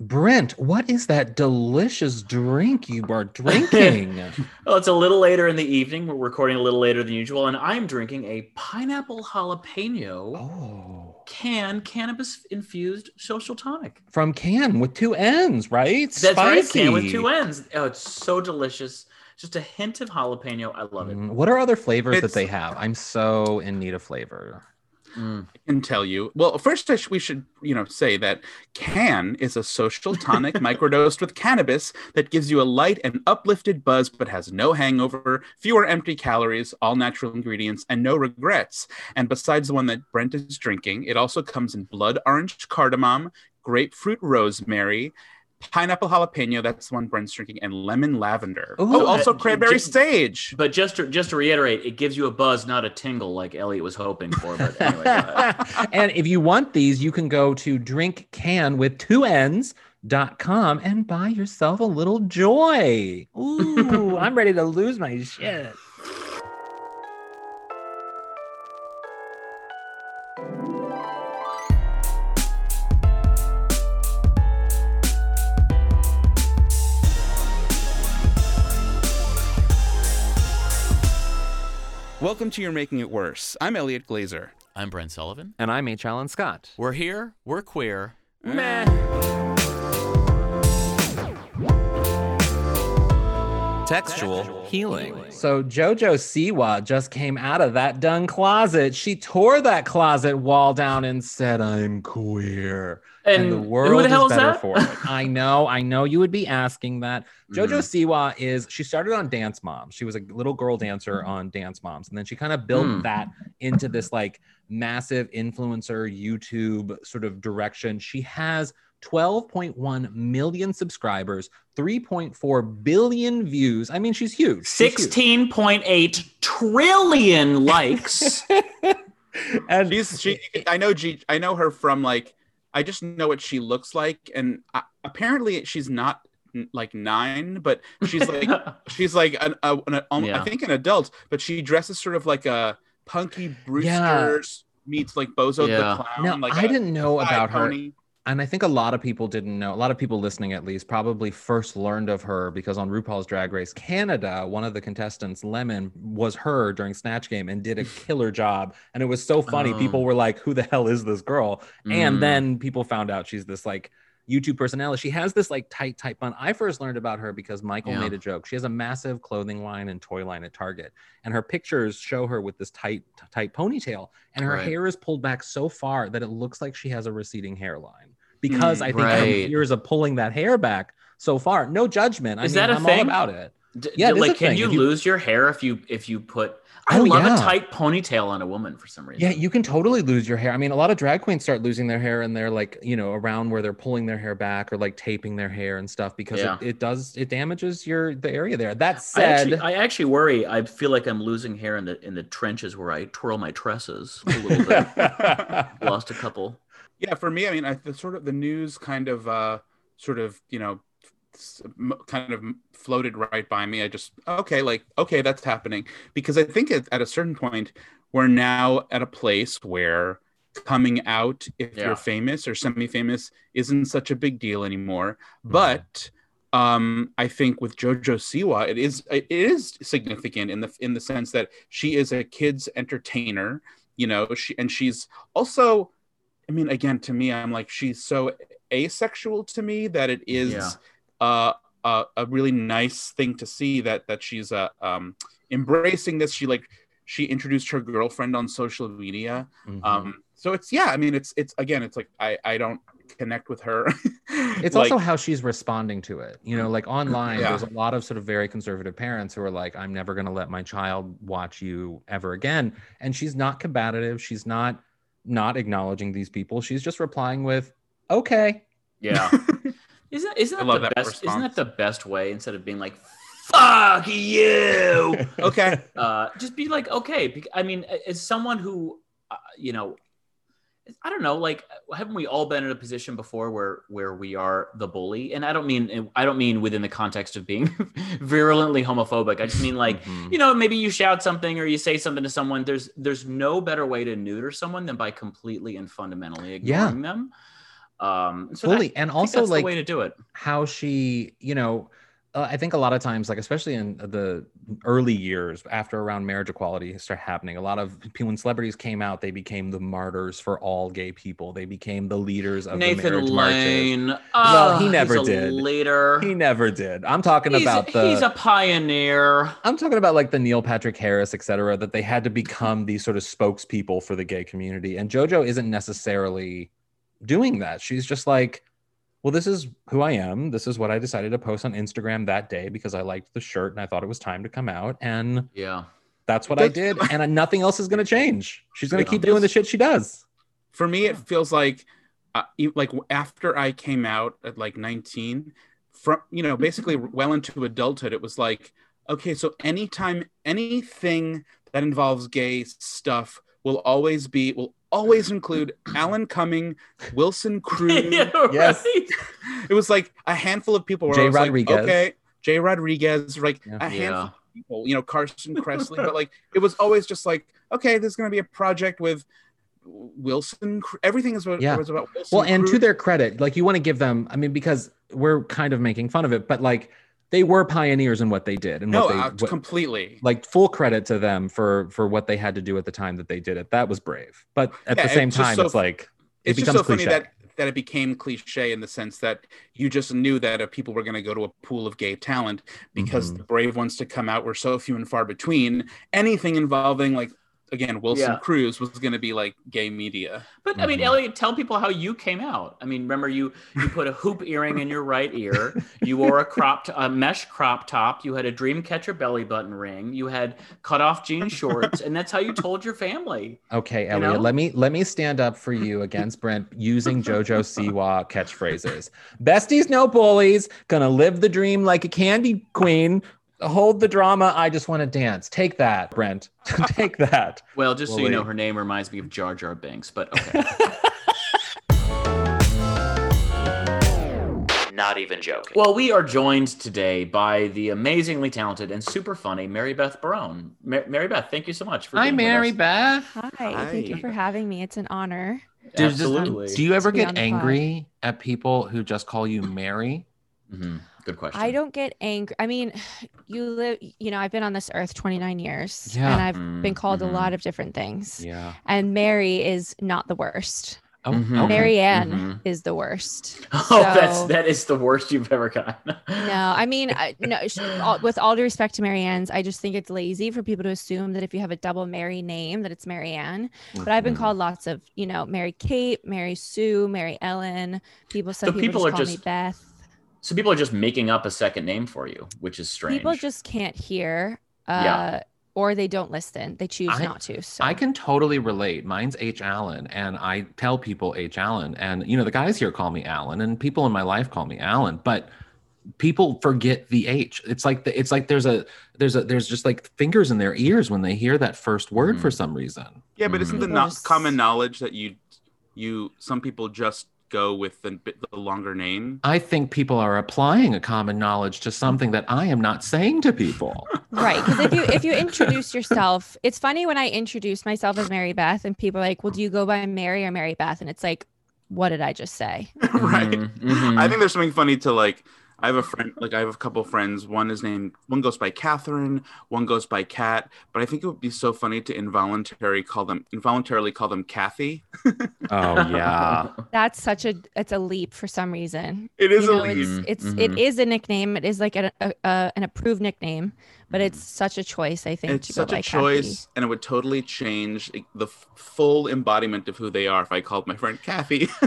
Brent, what is that delicious drink you are drinking? well, it's a little later in the evening. We're recording a little later than usual, and I'm drinking a pineapple jalapeno oh. can cannabis infused social tonic from Cann with two ends, right? That's Spicy. right, Cann with two ends. Oh, it's so delicious. Just a hint of jalapeno. I love it. Mm, what are other flavors it's, that they have? I'm so in need of flavor. Mm. I can tell you. Well, first sh- we should, you know, say that Cann is a social tonic microdosed with cannabis that gives you a light and uplifted buzz, but has no hangover, fewer empty calories, all natural ingredients, and no regrets. And besides the one that Brent is drinking, it also comes in blood orange cardamom, grapefruit rosemary, pineapple jalapeno. That's the one Brent's drinking, and lemon lavender. Ooh, oh, also uh, cranberry just, sage. But just to, just to reiterate, it gives you a buzz, not a tingle, like Elliot was hoping for. But anyway, uh, and if you want these, you can go to drink Cann with two ends dot com and buy yourself a little joy. Ooh, I'm ready to lose my shit. Welcome to You're Making It Worse. I'm Elliot Glazer. I'm Brent Sullivan. And I'm H. Alan Scott. We're here. We're queer. Meh. Textual healing. So Jojo Siwa just came out of that done closet. She tore that closet wall down and said, "I'm queer." And, and the world who the hell is better that? for it. I know, I know you would be asking that. JoJo mm. Siwa is she started on Dance Moms. She was a little girl dancer mm. on Dance Moms, and then she kind of built mm. that into this like massive influencer YouTube sort of direction. She has 12.1 million subscribers, 3.4 billion views. I mean, she's huge. 16.8 trillion likes. and she's she I know G I know her from like I just know what she looks like, and I, apparently she's not like nine, but she's like she's like an, a, an, yeah. I think an adult, but she dresses sort of like a punky Brewster's yeah. meets like Bozo yeah. the clown. Now, like I didn't know about pony. And I think a lot of people didn't know. A lot of people listening, at least, probably first learned of her because on RuPaul's Drag Race Canada, one of the contestants, Lemon, was her during Snatch Game and did a killer job. And it was so funny. People oh. were like, "Who the hell is this girl?" Mm. And then people found out she's this like YouTube personality. She has this like tight, tight bun. I first learned about her because Michael yeah. made a joke. She has a massive clothing line and toy line at Target, and her pictures show her with this tight, tight ponytail, and her right. hair is pulled back so far that it looks like she has a receding hairline because mm, I think right. years of pulling that hair back so far. No judgment. I Is mean, that a I'm thing? all about it. D- yeah, like can you, you, lose your hair if you if you put I oh, love yeah. a tight ponytail on a woman for some reason. Yeah, you can totally lose your hair. I mean, a lot of drag queens start losing their hair and they're like, you know, around where they're pulling their hair back or like taping their hair and stuff because yeah. it, it, does it damages your the area there. That said, I actually, I actually, worry. I feel like I'm losing hair in the in the trenches where I twirl my tresses a little bit. Lost a couple. Yeah, for me, I mean, I, the sort of the news kind of, uh, sort of, you know, kind of floated right by me. I just okay, like okay, that's happening because I think at, at a certain point we're now at a place where coming out if yeah. you're famous or semi-famous isn't such a big deal anymore. Mm-hmm. But um, I think with JoJo Siwa, it is it is significant in the in the sense that she is a kids entertainer. You know, she and she's also I mean, again, to me, I'm like, she's so asexual to me that it is yeah. uh, uh, a really nice thing to see that that she's uh, um, embracing this. She like she introduced her girlfriend on social media. Mm-hmm. Um, so it's yeah, I mean, it's it's again, it's like I I don't connect with her. it's like, also how she's responding to it. You know, like online, yeah. there's a lot of sort of very conservative parents who are like, I'm never going to let my child watch you ever again. And she's not combative. She's not not acknowledging these people. She's just replying with, "Okay." Yeah. isn't isn't that the that best? Response. Isn't that the best way instead of being like, "Fuck you"? okay. Uh, just be like, "Okay." I mean, as someone who, uh, you know, I don't know, like haven't we all been in a position before where where we are the bully? And I don't mean I don't mean within the context of being virulently homophobic. I just mean like, mm-hmm. you know, maybe you shout something or you say something to someone. There's there's no better way to neuter someone than by completely and fundamentally ignoring yeah. them. Um, so fully, that, and also like the way to do it. How she, you know, uh, I think a lot of times, like especially in the early years after around marriage equality started happening, a lot of people when celebrities came out, they became the martyrs for all gay people. They became the leaders of Nathan the marriage Lane. marches. well, he never did. Leader. He never did. I'm talking he's, about the. he's a pioneer. I'm talking about like the Neil Patrick Harris, et cetera, that they had to become these sort of spokespeople for the gay community. And JoJo isn't necessarily doing that. She's just like, well, this is who I am. This is what I decided to post on Instagram that day because I liked the shirt and I thought it was time to come out. And Yeah. that's what I did. And nothing else is going to change. She's going to keep doing the shit she does. for me it feels like uh, e- like after i came out at like 19 from you know basically well into adulthood it was like okay so anytime anything that involves gay stuff will always be will always include alan cumming wilson cruz Yeah, Yes. it was like a handful of people were Jay always like, Rodriguez. okay jay rodriguez like Yeah. a handful Yeah. of people you know carson kressley but like it was always just like okay there's going to be a project with wilson everything is about, Yeah. was about wilson Well, and to their credit, like you want to give them, I mean, because we're kind of making fun of it, but like they were pioneers in what they did and no what they, uh, what- completely like full credit to them for for what they had to do at the time that they did it. That was brave. But at Yeah, the same time, so- it's like it it's just becomes so funny cliche. that that it became cliche in the sense that you just knew that if people were going to go to a pool of gay talent because Mhm. the brave ones to come out were so few and far between anything involving like again wilson Yeah. cruz was going to be like gay media But I mean, Mhm. Elliot, tell people how you came out. I mean, remember you you put a hoop earring in your right ear. You wore a cropped a mesh crop top. You had a dream catcher belly button ring. You had cut off jean shorts, and that's how you told your family. Okay, Elliot, know? let me let me stand up for you against Brent using JoJo Siwa catchphrases. Besties, no bullies. Gonna live the dream like a candy queen. Hold the drama. I just want to dance. Take that, Brent. Take that. Well, just so you know, her name reminds me of Jar Jar Binks. But okay. Not even joking. Well, we are joined today by the amazingly talented and super funny Mary Beth Barone. Mar- Mary Beth, thank you so much for Hi, being with Mary us. Beth. Hi, thank you for having me. It's an honor. Does- does- Absolutely. Do you ever get on pod. angry at people who just call you Mary? Mhm. Good question. I don't get angry. I mean, you live, you know, I've been on this earth 29 years Yeah. and I've Mm, been called a lot of different things. Yeah. And Mary is not the worst. Oh, Mhm. okay. Mary Ann Mhm. is the worst. Oh, that's So- that is the worst you've ever gotten. No, I mean, I, no. sh- all, with all due respect to Mary Ann's, I just think it's lazy for people to assume that if you have a double Mary name, that it's Mary Ann. But I've been Mhm. called lots of, you know, Mary Kate, Mary Sue, Mary Ellen. People, some So people, people just are call me just Beth. So people are just making up a second name for you, which is strange. People just can't hear, uh, Yeah. or they don't listen. They choose I- not to. So I can totally relate. Mine's H. Allen, and I tell people H. Allen. And, you know, the guys here call me Allen, and people in my life call me Allen, but people forget the H. It's like, the, it's like there's a, there's a, there's just like fingers in their ears when they hear that first word for Mhm. some reason. yeah but isn't the People not just- common knowledge that you you some people just go with the, the longer name I think people are applying a common knowledge to something that I am not saying to people. right because if you if you introduce yourself, it's funny when I introduce myself as Mary Beth and people are like, "Well, do you go by Mary or Mary Beth?" And it's like, "What did I just say?" right Mhm, mhm. I think there's something funny to like. I have a friend, like I have a couple friends. One is named, one goes by Catherine, one goes by Kat. But I think it would be so funny to involuntarily call them, involuntarily call them Kathy. Oh, yeah. That's such a it's a leap for some reason. It is you a leap. it's it's mhm. it is a nickname. It is like a, a, a an approved nickname, but it's such a choice. I think It's to go such by a Kathy. choice, and it would totally change the f- full embodiment of who they are if I called my friend Kathy.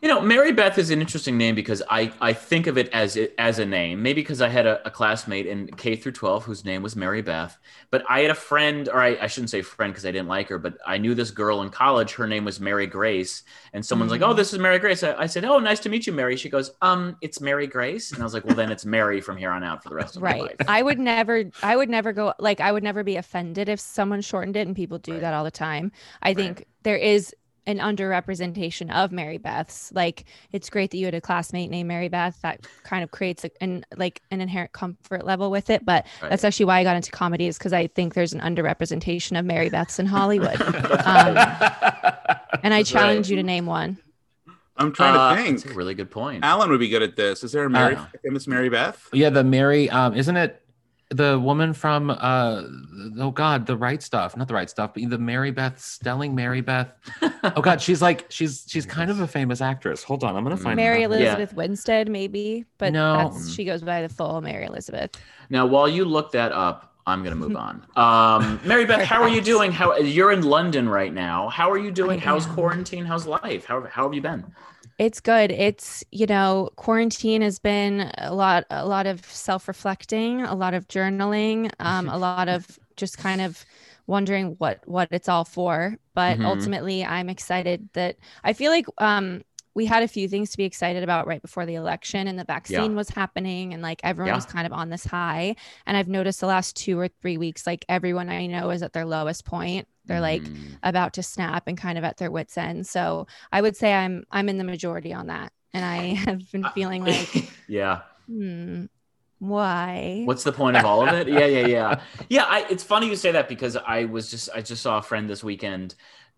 You know, Mary Beth is an interesting name because I, I think of it as as a name. Maybe because I had a, a classmate in K through 12 whose name was Mary Beth. But I had a friend, or I, I shouldn't say friend because I didn't like her, but I knew this girl in college. Her name was Mary Grace. And someone's like, Mhm. Oh, this is Mary Grace. I, I said, Oh, nice to meet you, Mary. She goes, Um, it's Mary Grace. And I was like, Well, then it's Mary from here on out for the rest of my life Right. I would never I would never go like I would never be offended if someone shortened it and people do Right. that all the time. I think there is an underrepresentation of Mary Beths. Like it's great that you had a classmate named Mary Beth. That kind of creates a, an like an inherent comfort level with it. But Right. that's actually why I got into comedy is because I think there's an underrepresentation of Mary Beths in Hollywood. Um, and I That's right. challenge you to name one. I'm trying Uh, to think. That's a really good point. Alan would be good at this. Is there a Mary, Uh, famous Mary Beth? Yeah, the Mary, um, isn't it the woman from uh oh god, the right stuff, not the right stuff, but the Mary Beth Stelling Mary Beth. Oh god, she's like she's she's kind of a famous actress. Hold on, I'm gonna find Mary her. Elizabeth Winstead, maybe, but No. that's she goes by the full Mary Elizabeth. Now, while you look that up, I'm gonna move on. Um, Mary Beth, how are you doing? How you're in London right now? How are you doing? How's quarantine? How's life? How how have you been? It's good. It's you know, quarantine has been a lot, a lot of self-reflecting, a lot of journaling, um, a lot of just kind of wondering what what it's all for. But Mhm. ultimately, I'm excited that I feel like um, we had a few things to be excited about right before the election, and the vaccine was happening, and like everyone Yeah. was kind of on this high. And I've noticed the last two or three weeks, like everyone I know is at their lowest point. They're like Mm, about to snap and kind of at their wits end. So I would say I'm I'm in the majority on that. And I have been feeling like, yeah. hmm, why? What's the point of all of it? Yeah, yeah, yeah, yeah. I, it's funny you say that because I was just I just saw a friend this weekend,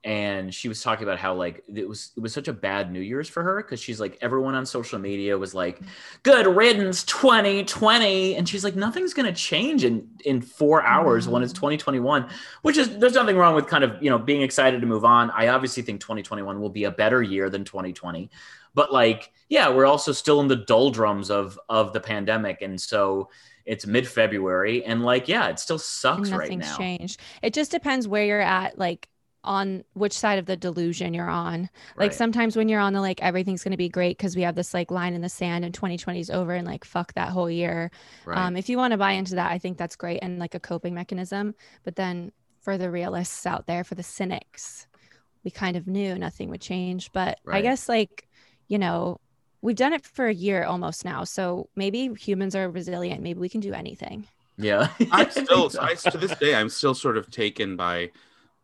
and she was talking about how like it was it was such a bad New Year's for her because she's like everyone on social media was like, "Good riddance, 2020," and she's like, "Nothing's gonna change in in four hours when it's mm-hmm. 2021." Which is there's nothing wrong with kind of you know being excited to move on. I obviously think 2021 will be a better year than 2020 but like yeah we're also still in the doldrums of of the pandemic and so it's mid-february and like yeah it still sucks right Nothing's now changed. It just depends where you're at, like on which side of the delusion you're on. Like sometimes when you're on the like everything's gonna be great because we have this like line in the sand and 2020 is over and like fuck that whole year. right. Um, if you want to buy into that, I think that's great and like a coping mechanism. But then for the realists out there, for the cynics, we kind of knew nothing would change. But I guess like, you know, we've done it for a year almost now. So maybe humans are resilient. Maybe we can do anything. yeah I'm still. I, to this day, I'm still sort of taken by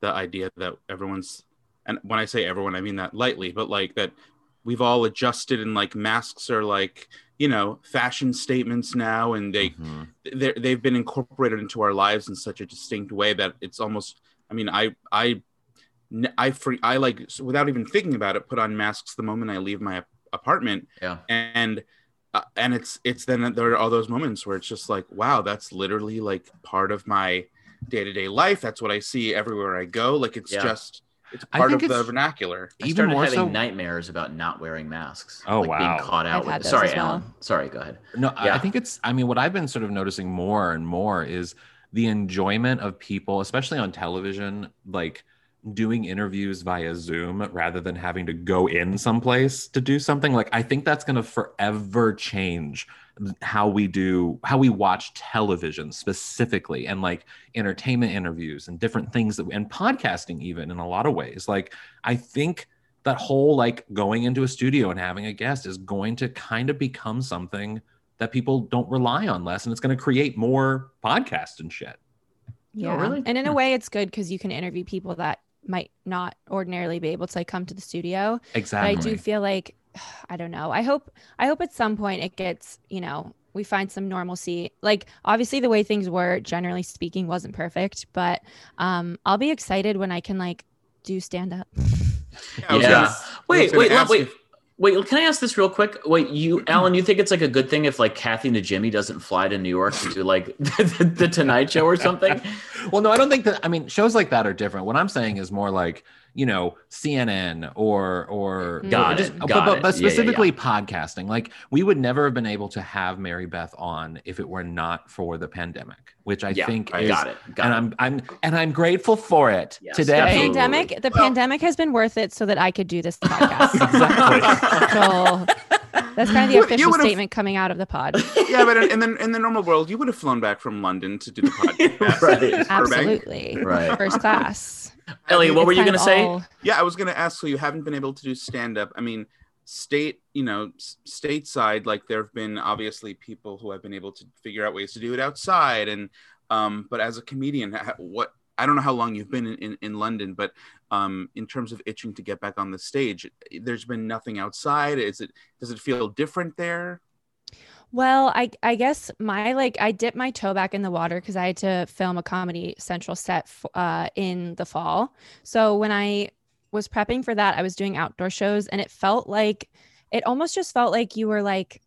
the idea that everyone's, and when I say everyone, I mean that lightly, but like that we've all adjusted and like masks are like, you know, fashion statements now, and they Mhm. they're, they've been incorporated into our lives in such a distinct way that it's almost. I mean, I I I free I like without even thinking about it, put on masks the moment I leave my apartment, yeah and uh, and it's it's then there are all those moments where it's just like wow that's literally like part of my day-to-day life that's what i see everywhere i go like it's Yeah. just it's I part of think the vernacular I Even started more having so- nightmares about not wearing masks. Oh, like wow. Being caught out with. those Sorry, well. Alan. Sorry. Go ahead. No, Yeah. I think it's, I mean, what I've been sort of noticing more and more is the enjoyment of people, especially on television, like doing interviews via Zoom rather than having to go in someplace to do something. Like, I think that's going to forever change how we do, how we watch television specifically and like entertainment interviews and different things that, and podcasting, even in a lot of ways. Like, I think that whole like going into a studio and having a guest is going to kind of become something that people don't rely on less and it's going to create more podcasts and shit Yeah. Oh, really? And in a way, it's good because you can interview people that might not ordinarily be able to like come to the studio. But exactly I do feel like I don't know. I hope I hope at some point it gets, you know, we find some normalcy. Like obviously the way things were generally speaking wasn't perfect, but um I'll be excited when I can like do stand up. I was yeah. gonna- wait, wait, wait. Wait, can I ask this real quick? Wait, you, Alan, you think it's like a good thing if like Kathy and Jimmy doesn't fly to New York to do like the, the Tonight Show or something? well no i don't think that i mean shows like that are different what i'm saying is more like you know cnn or or mm-hmm. Got or just, it, but, got but, it. but Yeah, yeah, yeah. specifically podcasting like we would never have been able to have mary beth on if it were not for the pandemic which i yeah, think I is got it. Got and it. i'm i'm and i'm grateful for it Yes, today The pandemic the Well- pandemic has been worth it so that I could do this podcast. exactly so that's kind of the You- you official would've- statement coming out of the pod. yeah but in, in the in the normal world you would have flown back from london to do the podcast Right. Absolutely. Right. First class. Ellie, what were you going to say? all- Yeah, I was going to ask. So you haven't been able to do stand up. I mean, state, you know, stateside, like there have been obviously people who have been able to figure out ways to do it outside. And, um, but as a comedian, what I don't know how long you've been in, in, in London, but um, in terms of itching to get back on the stage, there's been nothing outside. Is it, does it feel different there? Well, I I guess my like I dipped my toe back in the water because I had to film a Comedy Central set f- uh, in the fall. So when I was prepping for that, I was doing outdoor shows and it felt like it almost just felt like you were like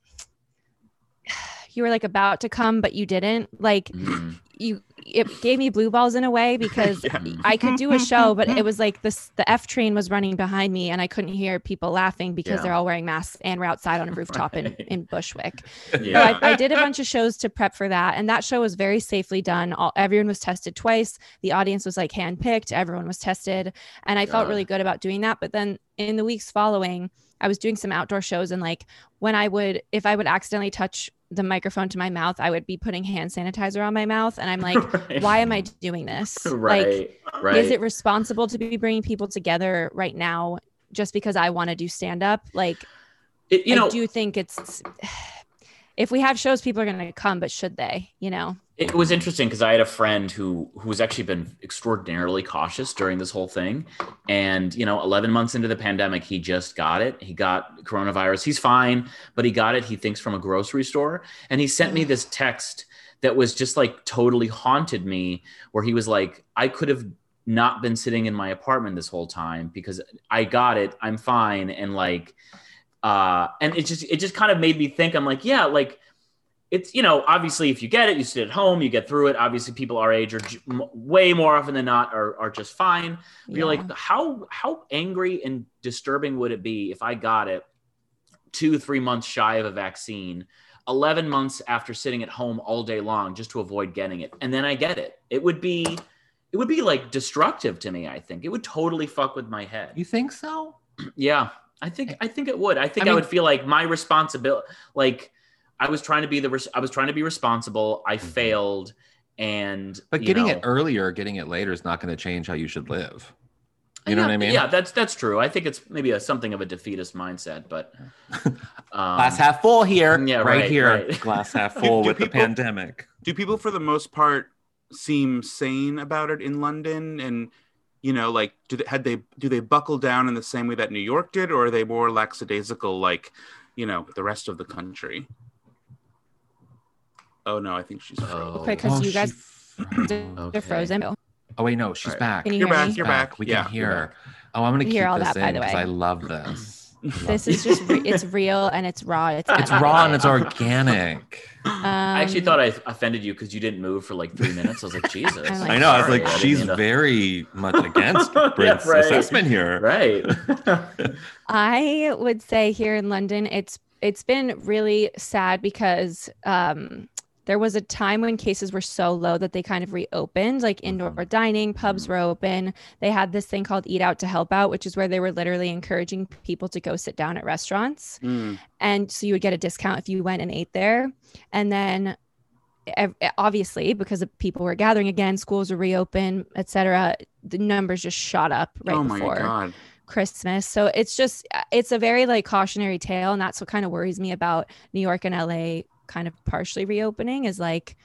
you were like about to come but you didn't like mm. you it gave me blue balls in a way because yeah. I could do a show but it was like this the F train was running behind me and I couldn't hear people laughing because yeah. they're all wearing masks and we're outside on a rooftop right. in, in Bushwick. Yeah. I, I, did a bunch of shows to prep for that and that show was very safely done. All everyone was tested twice. The audience was like handpicked, everyone was tested and I felt really good about doing that. But then in the weeks following I was doing some outdoor shows and like when I would if I would accidentally touch the microphone to my mouth, I would be putting hand sanitizer on my mouth and I'm like, right. why am I doing this? Right. Like right. is it responsible to be bringing people together right now just because I want to do stand up? Like it, you I know, do you think it's if we have shows people are going to come, but should they, you know? it was interesting because I had a friend who who has actually been extraordinarily cautious during this whole thing, and you know, 11 months into the pandemic, he just got it. He got coronavirus. He's fine, but he got it. He thinks from a grocery store, and he sent me this text that was just like totally haunted me, where he was like, "I could have not been sitting in my apartment this whole time because I got it. I'm fine," and like, uh, and it just it just kind of made me think. I'm like, yeah, like it's you know obviously if you get it you sit at home you get through it. Obviously people our age are j- way more often than not are, are just fine. Yeah. you're like how how angry and disturbing would it be if i got it two three months shy of a vaccine 11 months after sitting at home all day long just to avoid getting it and then i get it? It would be it would be like destructive to me i think. It would totally fuck with my head. You think so? Yeah i think i think it would i think i, mean, I would feel like my responsibility like I was trying to be the res- I was trying to be responsible. I mm-hmm. failed, and but getting know, it earlier, getting it later is not going to change how you should live. You yeah, know what I mean? Yeah, that's that's true. I think it's maybe a, something of a defeatist mindset, but um, glass half full here. Yeah, right, right here. Right. Glass half full with people, the pandemic. Do people, for the most part, seem sane about it in London? And you know, like, do they had they do they buckle down in the same way that New York did, or are they more lackadaisical, like, you know, the rest of the country? Oh no, I think she's oh. frozen. Oh. Because oh, you guys okay. are frozen. Oh wait, no, she's right. back. Can you you're back. Me? You're back. Ah, we yeah, can hear her. Oh, I'm gonna keep hear all this that, in because I love this. This is just re- it's real and it's raw. It's, it's raw and it's organic. Um, I actually thought I offended you because you didn't move for like three minutes. I was like, Jesus. Like, I know. I was like, I she's very much against Brent's yeah, right. assessment here. Right. I would say here in London, it's it's been really sad because um, there was a time when cases were so low that they kind of reopened like indoor mm-hmm. dining pubs mm-hmm. were open they had this thing called eat out to help out which is where they were literally encouraging people to go sit down at restaurants mm. and so you would get a discount if you went and ate there and then obviously because people were gathering again schools were reopened etc the numbers just shot up right oh before God. christmas so it's just it's a very like cautionary tale and that's what kind of worries me about new york and la kind of partially reopening is like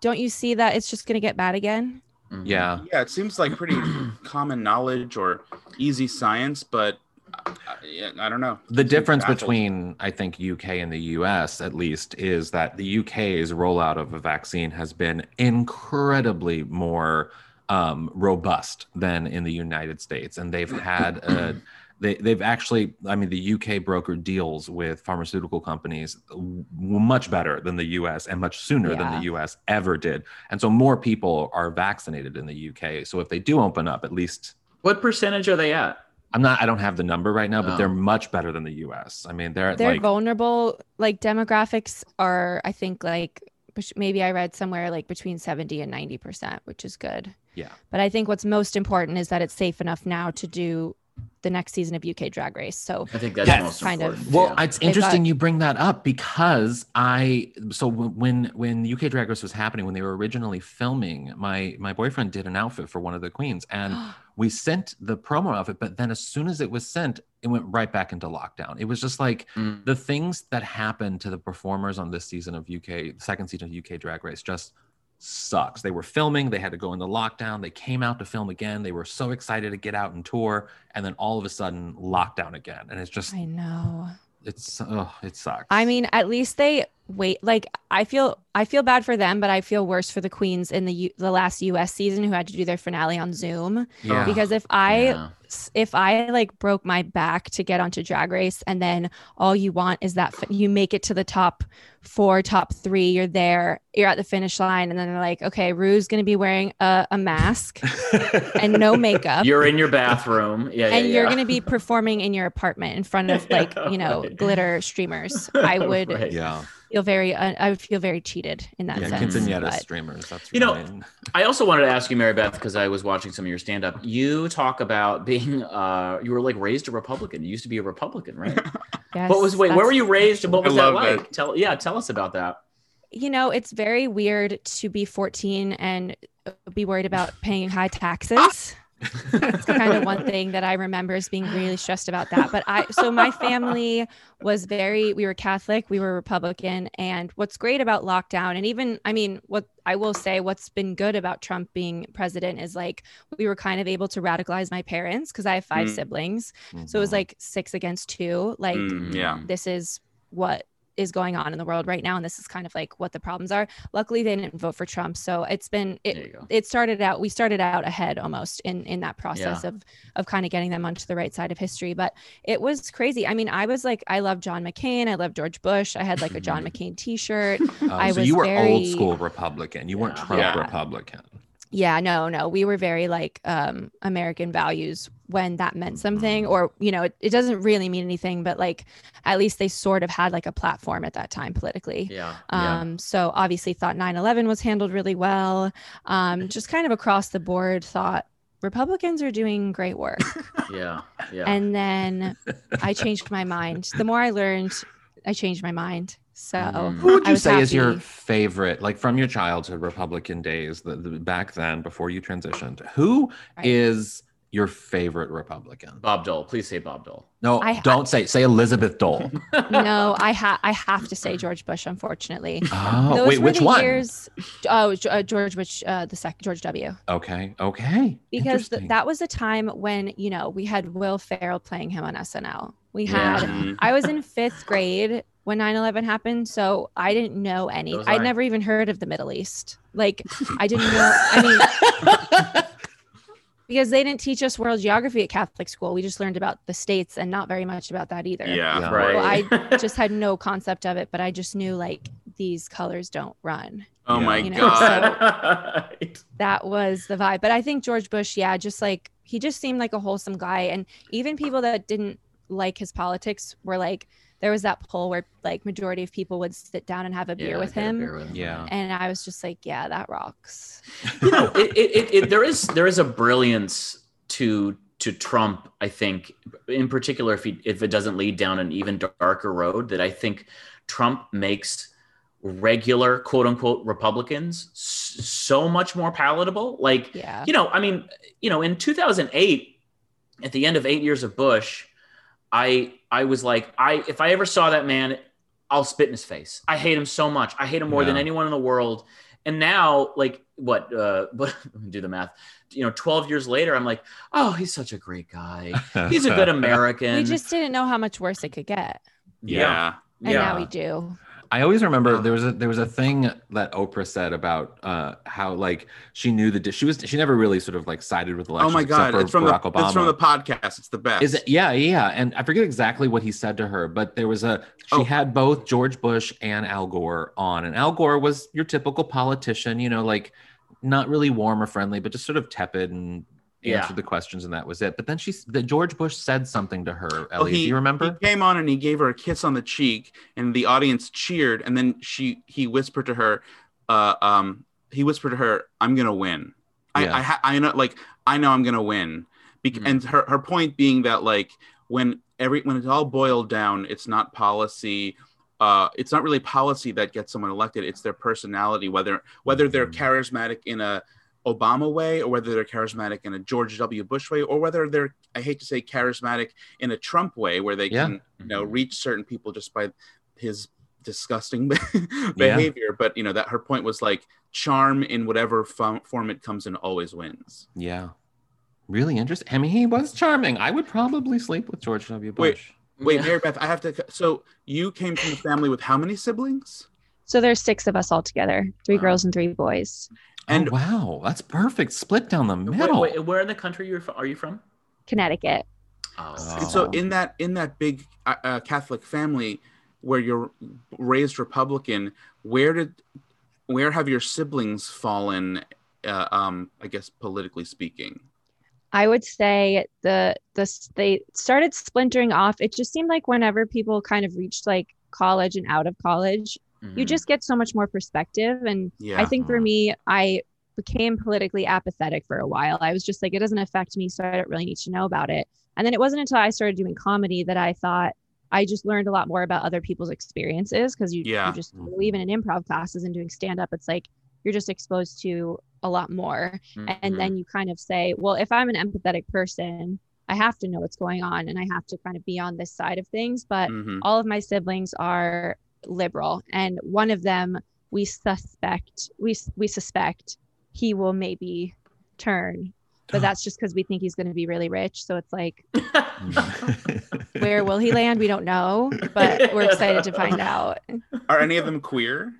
don't you see that it's just going to get bad again mm-hmm. yeah yeah it seems like pretty common knowledge or easy science but uh, I don't know. The difference between I think UK and the US at least is that the UK's rollout of a vaccine has been incredibly more um, robust than in the United States, and they've had a they, they've actually i mean the uk broker deals with pharmaceutical companies much better than the us and much sooner yeah. than the us ever did. And so more people are vaccinated in the uk so if they do open up at least what percentage are they at? I'm not i don't have the number right now but oh. they're much better than the us i mean they're they're like, vulnerable like demographics are i think like maybe i read somewhere like between 70 and 90 percent which is good. Yeah. But i think what's most important is that it's safe enough now to do the next season of UK Drag Race. So I think that's yes. most kind important. of. Well, yeah. it's interesting got, you bring that up because I so when when UK Drag Race was happening when they were originally filming, my my boyfriend did an outfit for one of the queens and we sent the promo of it, but then as soon as it was sent, it went right back into lockdown. It was just like mm. the things that happened to the performers on this season of UK, second season of UK Drag Race, just sucks. They were filming, they had to go into lockdown. They came out to film again. They were so excited to get out and tour, and then all of a sudden, lockdown again. And it's just I know. It's oh, it sucks. I mean, at least they wait like I feel I feel bad for them, but I feel worse for the queens in the U- the last US season who had to do their finale on Zoom. Yeah. Because if I Yeah. if I like broke my back to get onto Drag Race, and then all you want is that fi- you make it to the top four, top three, you're there, you're at the finish line, and then they're like, okay, Rue's gonna be wearing a, a mask and no makeup. You're in your bathroom. Yeah. and yeah, you're going to be performing in your apartment in front of like you know Right. glitter streamers i would Right. yeah. Feel very uh, i would feel very cheated in that Yeah. sense Quinceanera but- streamers. That's You know. I also wanted to ask you, Mary Beth, because I was watching some of your stand up. You talk about being, uh, you were like raised a Republican. You used to be a Republican, right? yes, what was, wait, where were you raised and what I was that like? it. Tell, yeah, tell us about that. you know it's very weird to be 14 and be worried about paying high taxes it's kind of one thing that I remember as being really stressed about that. But I, so my family was very, we were Catholic, we were Republican. And what's great about lockdown, and even, I mean, what I will say, what's been good about Trump being president is like we were kind of able to radicalize my parents because I have five Mm. siblings. So it was like six against two. Like, Mm, yeah. this is what is going on in the world right now and this is kind of like what the problems are luckily they didn't vote for trump so it's been it, it started out we started out ahead almost in in that process of of kind of getting them onto the right side of history but it was crazy i mean i was like i love john mccain i love george bush i had like a john mccain t-shirt Oh, I so was you were old school Republican. You weren't Yeah. Trump Yeah. Republican. yeah no no we were very like um american values when that meant something or you know it, it doesn't really mean anything but like at least they sort of had like a platform at that time politically Yeah. yeah. Um, so obviously thought 9-11 was handled really well. Um, just kind of across the board thought Republicans are doing great work. Yeah. Yeah. And then I changed my mind. The more I learned, I changed my mind. So Mhm. Who would you was say is your favorite, like from your childhood Republican days, the, the back then before you transitioned? Who is Right. Your favorite Republican? Bob Dole. Please say Bob Dole. No, I ha- don't say. Say Elizabeth Dole. no, I ha- I have to say George Bush, unfortunately. Oh, Those wait, were which the one? years. Oh, uh, George Bush, uh, the second George W. Okay, okay. Because th- that was a time when you know we had Will Ferrell playing him on SNL. We Yeah. had Mm. I was in fifth grade when 9 11 happened. So I didn't know any. I'd never even heard of the Middle East. Like, I didn't know. I mean, because they didn't teach us world geography at Catholic school. We just learned about the states and not very much about that either. Yeah. Yeah. Right. Well, I just had no concept of it, but I just knew like these colors don't run. Oh Yeah. my You know, god. Right. That was the vibe. But I think George Bush, yeah, just like he just seemed like a wholesome guy. And even people that didn't like his politics were like, there was that poll where like majority of people would sit down and have a beer Yeah, with get a him. beer with him. Yeah. And I was just like, yeah, that rocks. you know, it, it, it, it, there is there is a brilliance to to Trump. I think, in particular, if he if it doesn't lead down an even darker road, that I think Trump makes regular quote unquote Republicans so much more palatable. Like, Yeah. you know, I mean, you know, in 2008, at the end of eight years of Bush, I I was like, I if I ever saw that man, I'll spit in his face. I hate him so much. I hate him more than anyone in the world. And now, like, what? Uh, but let me do the math. You know, 12 years later, I'm like, oh, he's such a great guy. He's a good American. We just didn't know how much worse it could get. Yeah. And yeah. now we do. I always remember there was a there was a thing that Oprah said about uh, how like she knew the she was she never really sort of like sided with the left. Oh my god. It's from the Obama. it's from the podcast. It's the best. Is it? Yeah, yeah. And I forget exactly what he said to her, but there was a she Oh. had both George Bush and Al Gore on, and Al Gore was your typical politician, you know, like not really warm or friendly, but just sort of tepid and Yeah. answered the questions, and that was it. But then she, the George Bush said something to her. Oh, Ellie, do you remember? He came on and he gave her a kiss on the cheek, and the audience cheered. And then she he whispered to her, uh, um, he whispered to her, "I'm gonna win. I Yeah. I, ha- I know like I know I'm gonna win." Bec- Mhm. And her her point being that like when every when it's all boiled down, it's not policy. Uh, it's not really policy that gets someone elected. It's their personality, whether whether they're Mhm. charismatic in a Obama way, or whether they're charismatic in a George W. Bush way, or whether they're I hate to say charismatic in a Trump way, where they Yeah. can you know Mhm. reach certain people just by his disgusting behavior. But you know that her point was like charm in whatever fo- form it comes in always wins. Yeah. Really interesting. I mean, he was charming. I would probably sleep with George W. Wait. Bush. Wait, Yeah. Mary Beth, I have to. So you came from a family with how many siblings? So there's six of us all together, three wow. girls and three boys. And oh, wow, that's perfect. Split down the middle. Wait, wait, where in the country you're are you from? Connecticut. Oh. So in that in that big uh, uh, Catholic family where you're raised Republican, where did where have your siblings fallen? Uh, um, I guess politically speaking. I would say the the they started splintering off. It just seemed like whenever people kind of reached like college and out of college, mm-hmm. you just get so much more perspective. And yeah. I think for me, I became politically apathetic for a while. I was just like, it doesn't affect me, so I don't really need to know about it. And then it wasn't until I started doing comedy that I thought I just learned a lot more about other people's experiences because you, yeah. you just mm-hmm. even in improv classes and doing stand up, it's like you're just exposed to a lot more. Mm-hmm. And then you kind of say, well, if I'm an empathetic person, I have to know what's going on and I have to kind of be on this side of things. But mm-hmm. all of my siblings are liberal, and one of them we suspect we we suspect he will maybe turn but that's just because we think he's going to be really rich. So it's like, where will he land? We don't know, but we're excited to find out. Are any of them queer?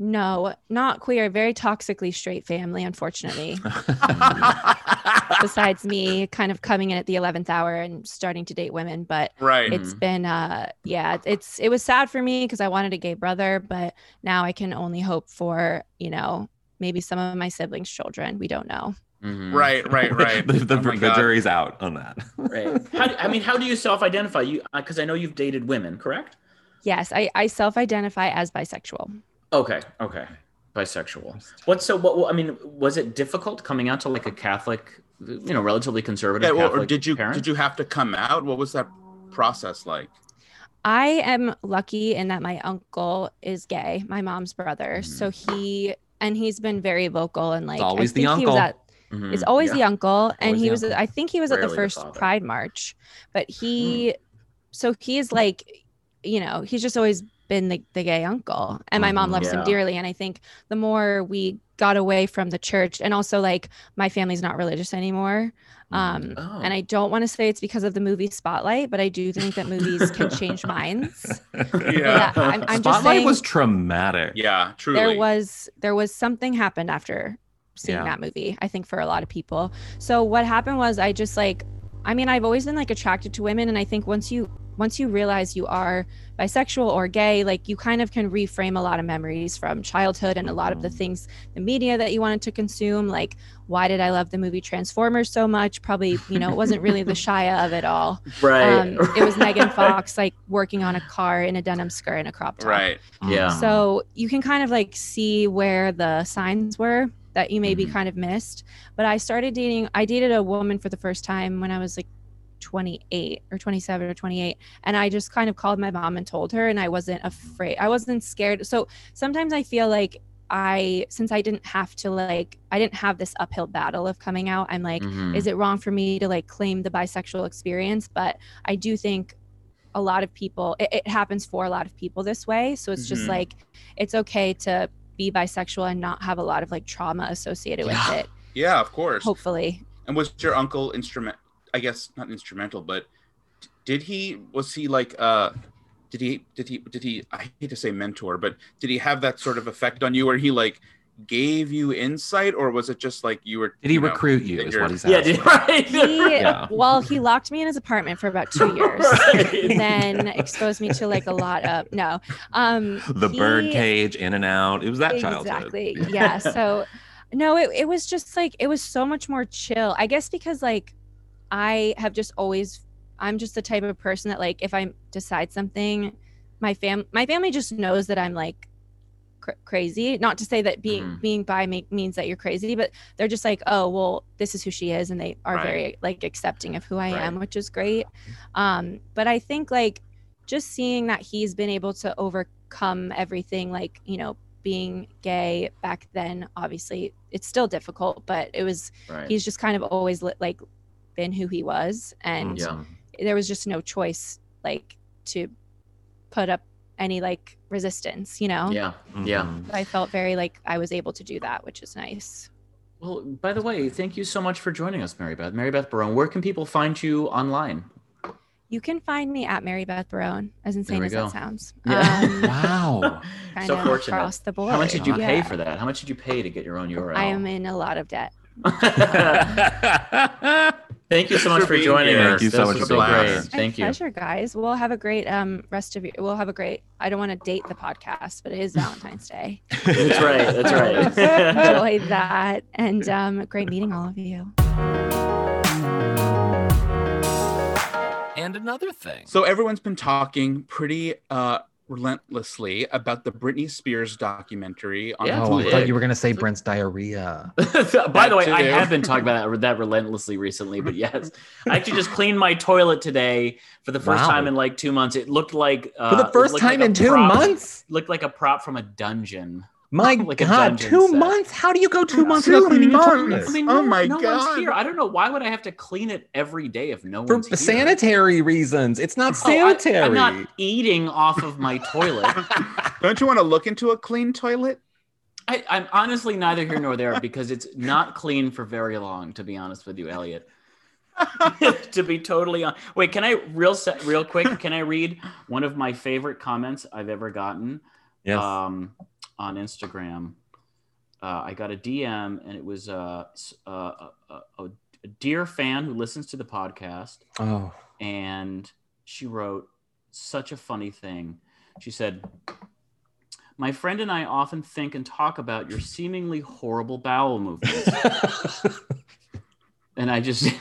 No, not queer. Very toxically straight family, unfortunately. Besides me kind of coming in at the 11th hour and starting to date women, but right. it's been uh yeah, it's it was sad for me because I wanted a gay brother, but now I can only hope for, you know, maybe some of my siblings' children. We don't know. Mm-hmm. Right, right, right. the, the, oh the jury's out on that. right. How do, I mean, how do you self-identify? You because uh, I know you've dated women, correct? Yes, I, I self-identify as bisexual. Okay. Okay. Bisexual. What? So what? I mean, was it difficult coming out to like a Catholic, you know, relatively conservative? Yeah. Well, Catholic or did you parent? did you have to come out? What was that process like? I am lucky in that my uncle is gay, my mom's brother. Mm-hmm. So he and he's been very vocal and like it's always the uncle. At, mm-hmm. It's always yeah. the uncle, and always he was. Uncle. I think he was Rarely at the first the Pride March, but he, mm. so is like, you know, he's just always been the, the gay uncle and my mom mm-hmm. loves yeah. him dearly and i think the more we got away from the church and also like my family's not religious anymore um oh. and i don't want to say it's because of the movie spotlight but i do think that movies can change minds yeah, I'm, I'm spotlight saying, was traumatic yeah truly there was there was something happened after seeing yeah. that movie i think for a lot of people so what happened was i just like i mean i've always been like attracted to women and i think once you once you realize you are bisexual or gay, like you kind of can reframe a lot of memories from childhood and a lot of the things, the media that you wanted to consume. Like, why did I love the movie Transformers so much? Probably, you know, it wasn't really the Shia of it all. Right. Um, it was Megan Fox, like working on a car in a denim skirt and a crop top. Right. Yeah. So you can kind of like see where the signs were that you maybe mm-hmm. kind of missed. But I started dating, I dated a woman for the first time when I was like 28 or 27 or 28 and i just kind of called my mom and told her and i wasn't afraid i wasn't scared so sometimes i feel like i since i didn't have to like i didn't have this uphill battle of coming out i'm like mm-hmm. is it wrong for me to like claim the bisexual experience but i do think a lot of people it, it happens for a lot of people this way so it's mm-hmm. just like it's okay to be bisexual and not have a lot of like trauma associated yeah. with it yeah of course hopefully and was your uncle instrument I guess not instrumental, but did he was he like uh did he did he did he I hate to say mentor, but did he have that sort of effect on you where he like gave you insight or was it just like you were did he you know, recruit you is what he's yeah, did, right. he, yeah. well he locked me in his apartment for about two years right. then exposed me to like a lot of no um the he, bird cage in and out it was that exactly childhood. yeah so no it, it was just like it was so much more chill i guess because like I have just always I'm just the type of person that like if I decide something, my fam my family just knows that I'm like cr- crazy. Not to say that being mm-hmm. being bi make, means that you're crazy, but they're just like, oh well, this is who she is, and they are right. very like accepting of who I right. am, which is great. Um, but I think like just seeing that he's been able to overcome everything, like you know being gay back then obviously it's still difficult but it was right. he's just kind of always li- like been who he was and yeah. there was just no choice like to put up any like resistance you know yeah yeah mm-hmm. i felt very like i was able to do that which is nice well by the way thank you so much for joining us mary beth mary beth barone where can people find you online You can find me at Mary Beth Barone, as insane as go. that sounds. Yeah. Um, wow. so fortunate. Across the board. How much did you yeah. pay for that? How much did you pay to get your own URL? I am in a lot of debt. Thank you so much for, joining us. Thank you so much for so great. Thank you. Pleasure, guys. We'll have a great um rest of you. We'll have a great. I don't want to date the podcast, but it is Valentine's Day. that's right. That's right. Enjoy that, and um, great meeting all of you. And another thing. So everyone's been talking pretty uh relentlessly about the Britney Spears documentary. On yeah, oh, I thought you were going to say Brent's diarrhea. By that the way, too. I have been talking about that, that relentlessly recently, but yes, I actually just cleaned my toilet today for the first wow. time in like two months. It looked like uh, for the first time like in two prop, months. Looked like a prop from a dungeon. My like God, two set. months? How do you go two months two without cleaning months. I mean, oh my no God! Here. I don't know why would I have to clean it every day if no For one's sanitary reasons. It's not sanitary. Oh, I, am not eating off of my toilet. don't you want to look into a clean toilet? I, I'm honestly neither here nor there because it's not clean for very long. To be honest with you, Elliot. to be totally on. Wait, can I real set real quick? Can I read one of my favorite comments I've ever gotten? Yes. Um, on Instagram. Uh, I got a DM, and it was uh, uh, a, a, a, dear fan who listens to the podcast. Oh. And she wrote such a funny thing. She said, My friend and I often think and talk about your seemingly horrible bowel movements. and I just.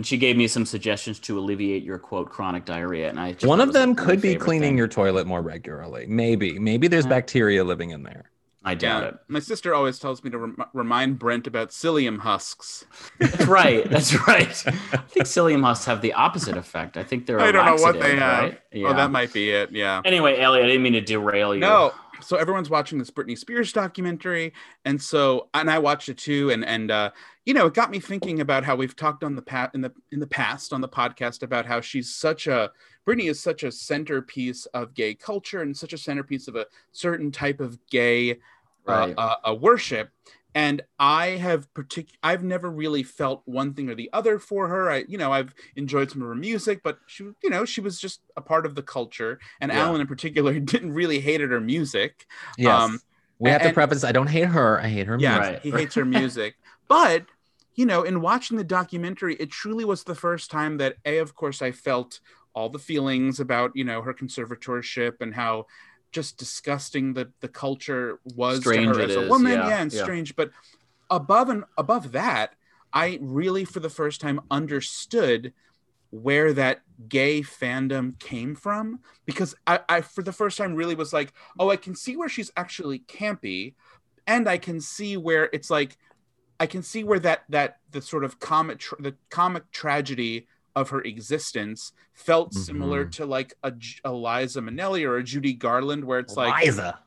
And she gave me some suggestions to alleviate your quote chronic diarrhea. And I one of them could be cleaning thing. your toilet more regularly. Maybe, maybe there's yeah. bacteria living in there. I doubt yeah. it. My sister always tells me to rem- remind Brent about psyllium husks. That's right. That's right. I think psyllium husks have the opposite effect. I think they're. I don't know what they have. Right? Yeah. Oh, that might be it. Yeah. Anyway, Elliot, I didn't mean to derail you. No, so everyone's watching this Britney Spears documentary, and so and I watched it too, and and uh, you know it got me thinking about how we've talked on the pat in the in the past on the podcast about how she's such a Britney is such a centerpiece of gay culture and such a centerpiece of a certain type of gay uh, right. uh, uh, worship, and i have partic- i've never really felt one thing or the other for her i you know i've enjoyed some of her music but she you know she was just a part of the culture and yeah. alan in particular didn't really hated her music yes. Um, we have and, to preface i don't hate her i hate her yeah music. he hates her music but you know in watching the documentary it truly was the first time that a of course i felt all the feelings about you know her conservatorship and how just disgusting that the culture was strange to her as a woman. Yeah, yeah and yeah. strange. But above and above that, I really, for the first time, understood where that gay fandom came from because I, I, for the first time, really was like, oh, I can see where she's actually campy, and I can see where it's like, I can see where that that the sort of comic tra- the comic tragedy of her existence felt mm-hmm. similar to like a, a Liza Minnelli or a Judy Garland, where it's like Liza.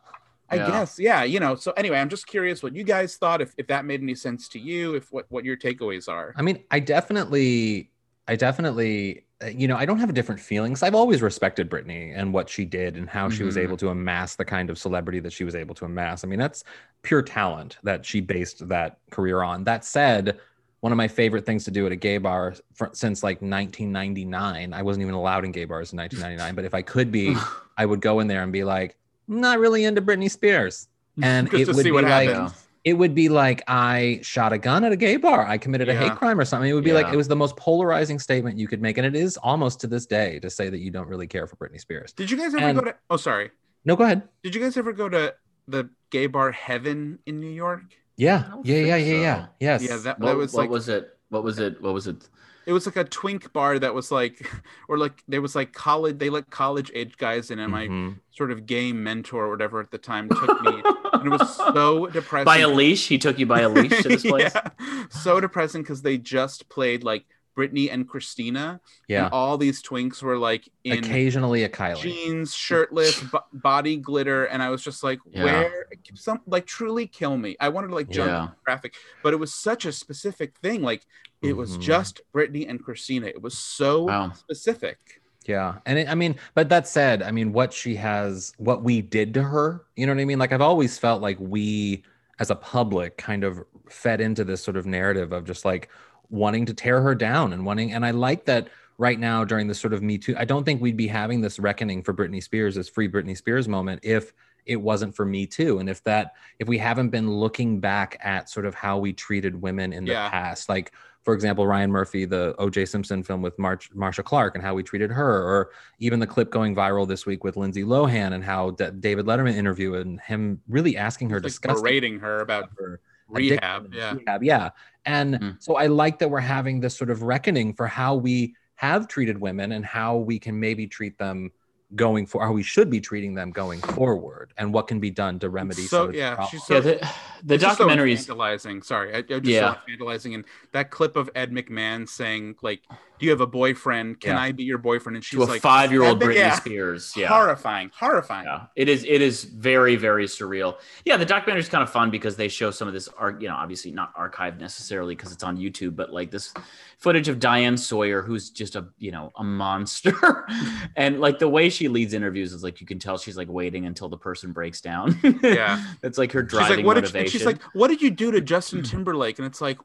I yeah. guess, yeah, you know. So anyway, I'm just curious what you guys thought, if, if that made any sense to you, if what what your takeaways are. I mean, I definitely, I definitely, uh, you know, I don't have a different feelings. I've always respected Britney and what she did and how mm-hmm. she was mm-hmm. able to amass the kind of celebrity that she was able to amass. I mean, that's pure talent that she based that career on. That said, one of my favorite things to do at a gay bar for, since like 1999. I wasn't even allowed in gay bars in 1999, but if I could be, I would go in there and be like, not really into Britney Spears, and it would be like. It would be like I shot a gun at a gay bar. I committed a hate crime or something. It would be yeah. like it was the most polarizing statement you could make, and it is almost to this day to say that you don't really care for Britney Spears. Did you guys ever and, go to? Oh, sorry. No, go ahead. Did you guys ever go to the gay bar Heaven in New York? Yeah, yeah, yeah, yeah, so. yeah. Yes. Yeah, that, that what, was what like, was it? What was it? What was it? It was like a twink bar that was like, or like there was like college. They let college age guys in, and mm-hmm. my sort of gay mentor or whatever at the time took me, and it was so depressing. By a leash, he took you by a leash to this place. yeah. So depressing because they just played like Britney and Christina. Yeah. And all these twinks were like in occasionally a Kylie jeans, shirtless, b- body glitter, and I was just like, yeah. where some like truly kill me. I wanted to like jump yeah. graphic, but it was such a specific thing. Like it mm-hmm. was just Britney and Christina. It was so wow. specific. Yeah. And it, I mean, but that said, I mean, what she has, what we did to her, you know what I mean? Like I've always felt like we as a public kind of fed into this sort of narrative of just like wanting to tear her down and wanting and I like that right now during this sort of Me Too. I don't think we'd be having this reckoning for Britney Spears, this free Britney Spears moment, if it wasn't for Me Too, and if that if we haven't been looking back at sort of how we treated women in the Yeah. past, like for example, Ryan Murphy, the O.J. Simpson film with Mar- Marcia Clark, and how we treated her, or even the clip going viral this week with Lindsay Lohan and how D- David Letterman interview and him really asking her Like disgusting berating her about her rehab. Yeah. rehab, yeah. And Mm. so I like that we're having this sort of reckoning for how we have treated women and how we can maybe treat them going for how we should be treating them going forward and what can be done to remedy so some of these yeah, problems. she's so yeah, the, the It's just so documentaries. Sorry, I, I just Yeah. so infantilizing. And that clip of Ed McMahon saying, "Like, do you have a boyfriend? Can Yeah. I be your boyfriend?" And she's to a like, five-year-old Britney yeah. Spears. Yeah, horrifying, horrifying. Yeah, it is. It is very, very surreal. Yeah, the documentary is kind of fun because they show some of this art. You know, obviously not archived necessarily because it's on YouTube, but like this footage of Diane Sawyer, who's just a you know a monster, and like the way she leads interviews is like you can tell she's like waiting until the person breaks down. Yeah. it's like her She's driving like, "What did?" motivation. And she's like, "What did you do to Justin Timberlake?" And it's like,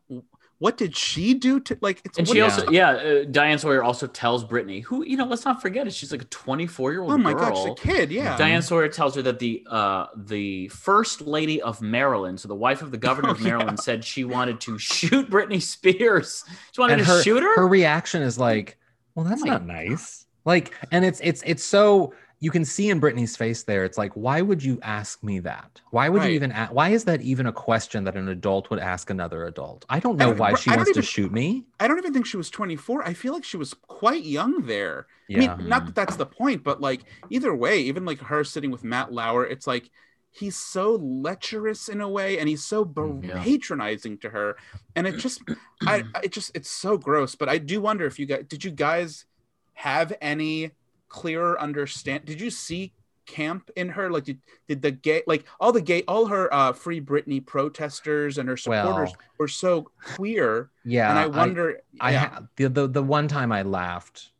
"What did she do to like?" It's and she did- also, yeah, uh, Diane Sawyer also tells Britney, who you know, let's not forget it. She's like a 24 year old Oh my girl. gosh, a kid, yeah. Diane Sawyer tells her that the uh, the first lady of Maryland, so the wife of the governor of Oh, yeah. Maryland, said she wanted to shoot Britney Spears. She wanted and to her, shoot her. her reaction is like, well, that's my not nice. Like, and it's it's it's so you can see in Britney's face there. It's like, why would you ask me that? Why would Right. you even? A- why is that even a question that an adult would ask another adult? I don't know don't- why she wants to shoot me. I don't even think she was 24. I feel like she was quite young there. Yeah. I mean, not that that's the point, but like either way, even like her sitting with Matt Lauer, it's like he's so lecherous in a way, and he's so Mm, yeah. patronizing to her, and it just, I, it just, it's so gross. But I do wonder if you guys, did you guys have any clearer understand? Did you see camp in her? Like, did, did the gay, like all the gay, all her uh, free Britney protesters and her supporters Well, were so queer, yeah. and I wonder, I, yeah. ha- the, the the one time I laughed,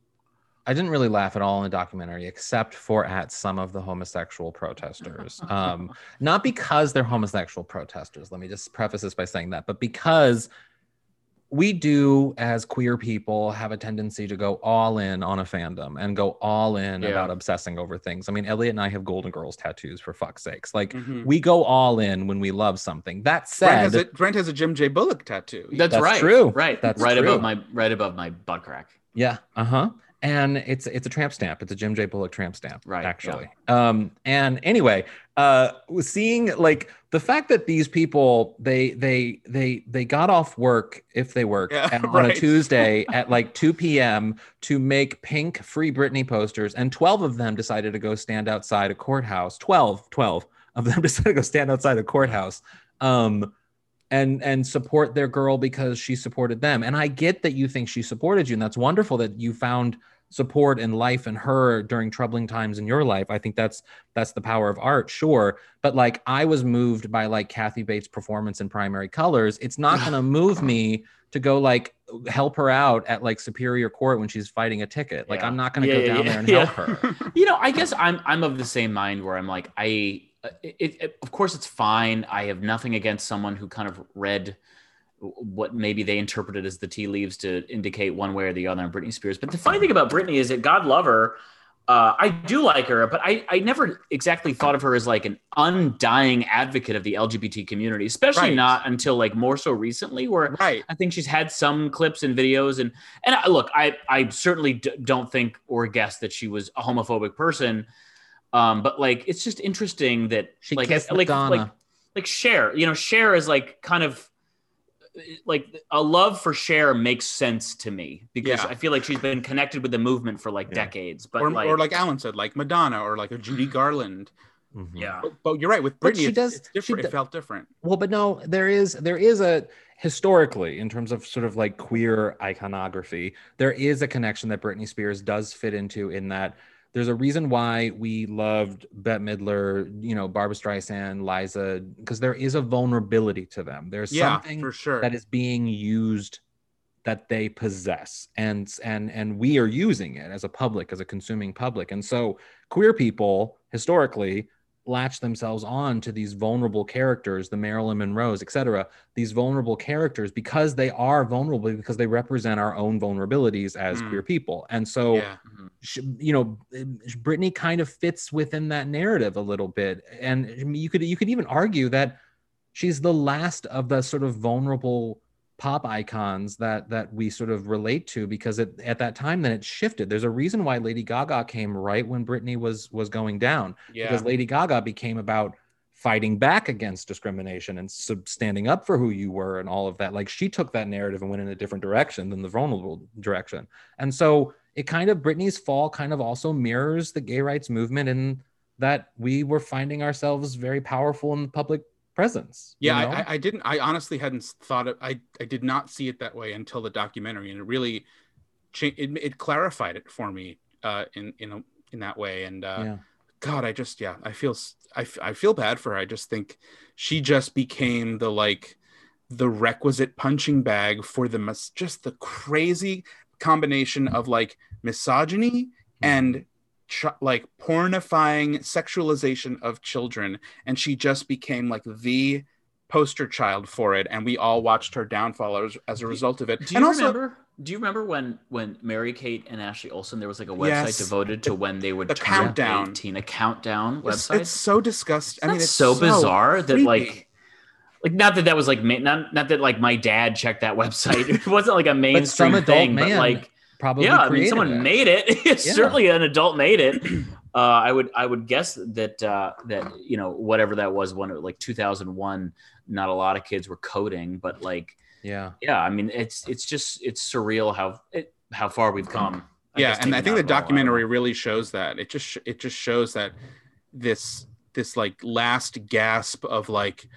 I didn't really laugh at all in the documentary, except for at some of the homosexual protesters. Um, not because they're homosexual protesters. Let me just preface this by saying that, but because we do, as queer people, have a tendency to go all in on a fandom and go all in Yeah. about obsessing over things. I mean, Elliot and I have Golden Girls tattoos for fuck's sakes. Like, Mhm. we go all in when we love something. That Brent has, said, a, Brent has a Jim J. Bullock tattoo. That's, That's right. true. Right. That's right true. above my right above my butt crack. Yeah. Uh huh. And it's it's a tramp stamp. It's a Jim J. Bullock tramp stamp. Right, yeah. Actually. Um. And anyway, uh, seeing like the fact that these people they they they they got off work if they work Yeah, and on a. Tuesday at like 2 p.m. to make pink free Britney posters, and 12 of them decided to go stand outside a courthouse. 12, 12 of them decided to go stand outside a courthouse. Um and and support their girl because she supported them. And I get that you think she supported you, and that's wonderful that you found support in life and her during troubling times in your life. I think that's that's the power of art, sure. But like I was moved by like Kathy Bates' performance in Primary Colors. It's not gonna move me to go like help her out at like Superior Court when she's fighting a ticket. Like Yeah. I'm not gonna Yeah, go yeah, down there and help her. you know i guess i'm i'm of the same mind where i'm like i uh, it, it, of course it's fine i have nothing against someone who kind of read what maybe they interpreted as the tea leaves to indicate one way or the other on Britney Spears. But the funny thing about Britney is that God love her. Uh, I do like her, but I, I never exactly thought of her as like an undying advocate of the LGBT community, especially Right. not until like more so recently, where Right. I think she's had some clips and videos, and and I, look, I I certainly d- don't think or guess that she was a homophobic person, um, but like it's just interesting that She like kissed like Madonna. like like Cher, you know, Cher is like kind of like a love for Cher makes sense to me because Yeah. I feel like she's been connected with the movement for like Yeah. decades, but or, like, or like Alan said, like Madonna or like a Judy Garland. Mhm. yeah, But, but you're right with But Britney. she it's, does- it's different. she it felt different. Well, but no, there is there is a historically in terms of sort of like queer iconography, there is a connection that Britney Spears does fit into in that there's a reason why we loved Bette Midler, you know, Barbra Streisand, Liza, because there is a vulnerability to them. There's Yeah, something for sure. that is being used that they possess and and and we are using it as a public as a consuming public and so queer people historically latch themselves on to these vulnerable characters, the Marilyn Monroes, etc. These vulnerable characters because they are vulnerable because they represent our own vulnerabilities as Mm. queer people. And so, yeah. sh- you know, Britney kind of fits within that narrative a little bit. And you could you could even argue that she's the last of the sort of vulnerable pop icons that that we sort of relate to because it, at that time then it shifted. There's a reason why lady gaga came right when britney was was going down Yeah. because lady gaga became about fighting back against discrimination and sub- standing up for who you were and all of that. Like she took that narrative and went in a different direction than the vulnerable direction. And so it kind of britney's fall kind of also mirrors the gay rights movement in that we were finding ourselves very powerful in the public presence you Yeah, know? I, I, didn't. I honestly hadn't thought of. I I did not see it that way until the documentary, and it really, cha- it, it clarified it for me uh, in in a, in that way. And uh, yeah God, I just yeah, I feel I, I feel bad for her. I just think she just became the like the requisite punching bag for the just the crazy combination of like misogyny and ch- like pornifying sexualization of children and she just became like the poster child for it and we all watched her downfall as, as a result of it Do you and also remember? Do you remember when when Mary Kate and Ashley Olsen there was like a website Yes. devoted to when they would The turn countdown. 18, a countdown it's, website? it's so disgusting i mean it's so, bizarre that like like not that that was like not not that like my dad checked that website. It wasn't like a mainstream adult thing, but like probably yeah, I mean someone that. made it. It's Yeah. Certainly an adult made it. Uh, I would I would guess that uh, that you know whatever that was when it like 2001. Not a lot of kids were coding, but like yeah yeah, I mean it's it's just it's surreal how it, how far we've come. I yeah and i think the out all, I don't documentary really shows that it just it just shows that this this like last gasp of like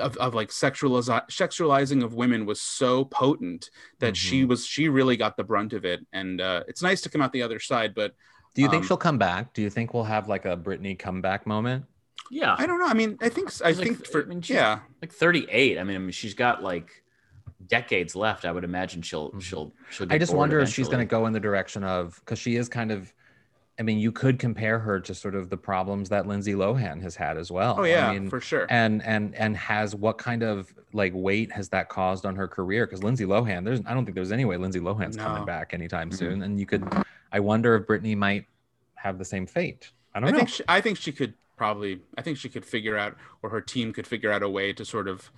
of, of like sexualiz- sexualizing of women was so potent that she Mhm. was she really got the brunt of it and uh it's nice to come out the other side but Do you think Um, she'll come back? Do you think we'll have like a Britney comeback moment? yeah i don't know i mean i think i like- think for I mean, yeah like 38. I mean, I mean she's got like decades left. I would imagine she'll Mhm. she'll she'll. I just bored wonder if she's going to go in the direction of because she is kind of. I mean, you could compare her to sort of the problems that Lindsay Lohan has had as well. oh yeah I mean, for sure and and and has what kind of like weight has that caused on her career? Because Lindsay Lohan, there's I don't think there's any way Lindsay Lohan's No. coming back anytime Mhm. soon. And you could, I wonder if Britney might have the same fate. I don't I know. think she, I think she could probably I think she could figure out or her team could figure out a way to sort of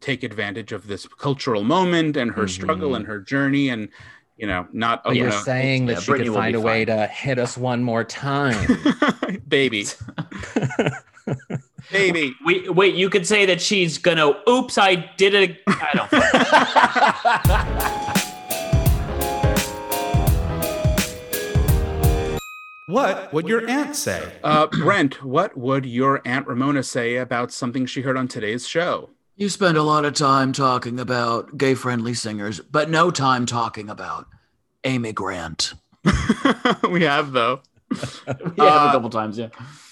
take advantage of this cultural moment and her struggle Mhm. and her journey and you know not oh But you you're know saying that yeah, she Britney could find be a way to hit us one more time. baby baby Wait, wait. You could say that she's gonna. Oops, I did it. I don't. What would your aunt say? Uh, Brent, what would your Aunt Ramona say about something she heard on today's show? You spend a lot of time talking about gay friendly singers, but no time talking about Amy Grant. we have, though. yeah, Uh, a couple times. Yeah.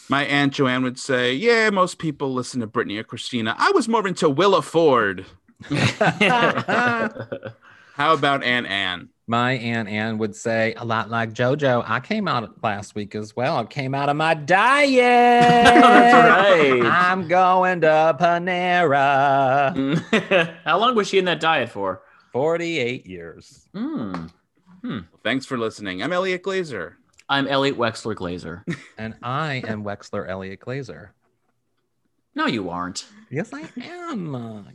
My Aunt Joanne would say, Yeah, most people listen to Britney or Christina. I was more into Willa Ford. How about Aunt Anne? My Aunt Anne would say, a lot like JoJo, I came out last week as well. I came out of my diet. That's right. I'm going to Panera. How long was she in that diet for? 48 years. Hmm. Thanks for listening. I'm Elliot Glazer. I'm Elliot Wexler Glazer. And I am Wexler Elliott Glazer. No, you aren't. Yes, I am.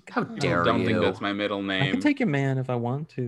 How God. dare I don't you? think that's my middle name. I can take your man if I want to.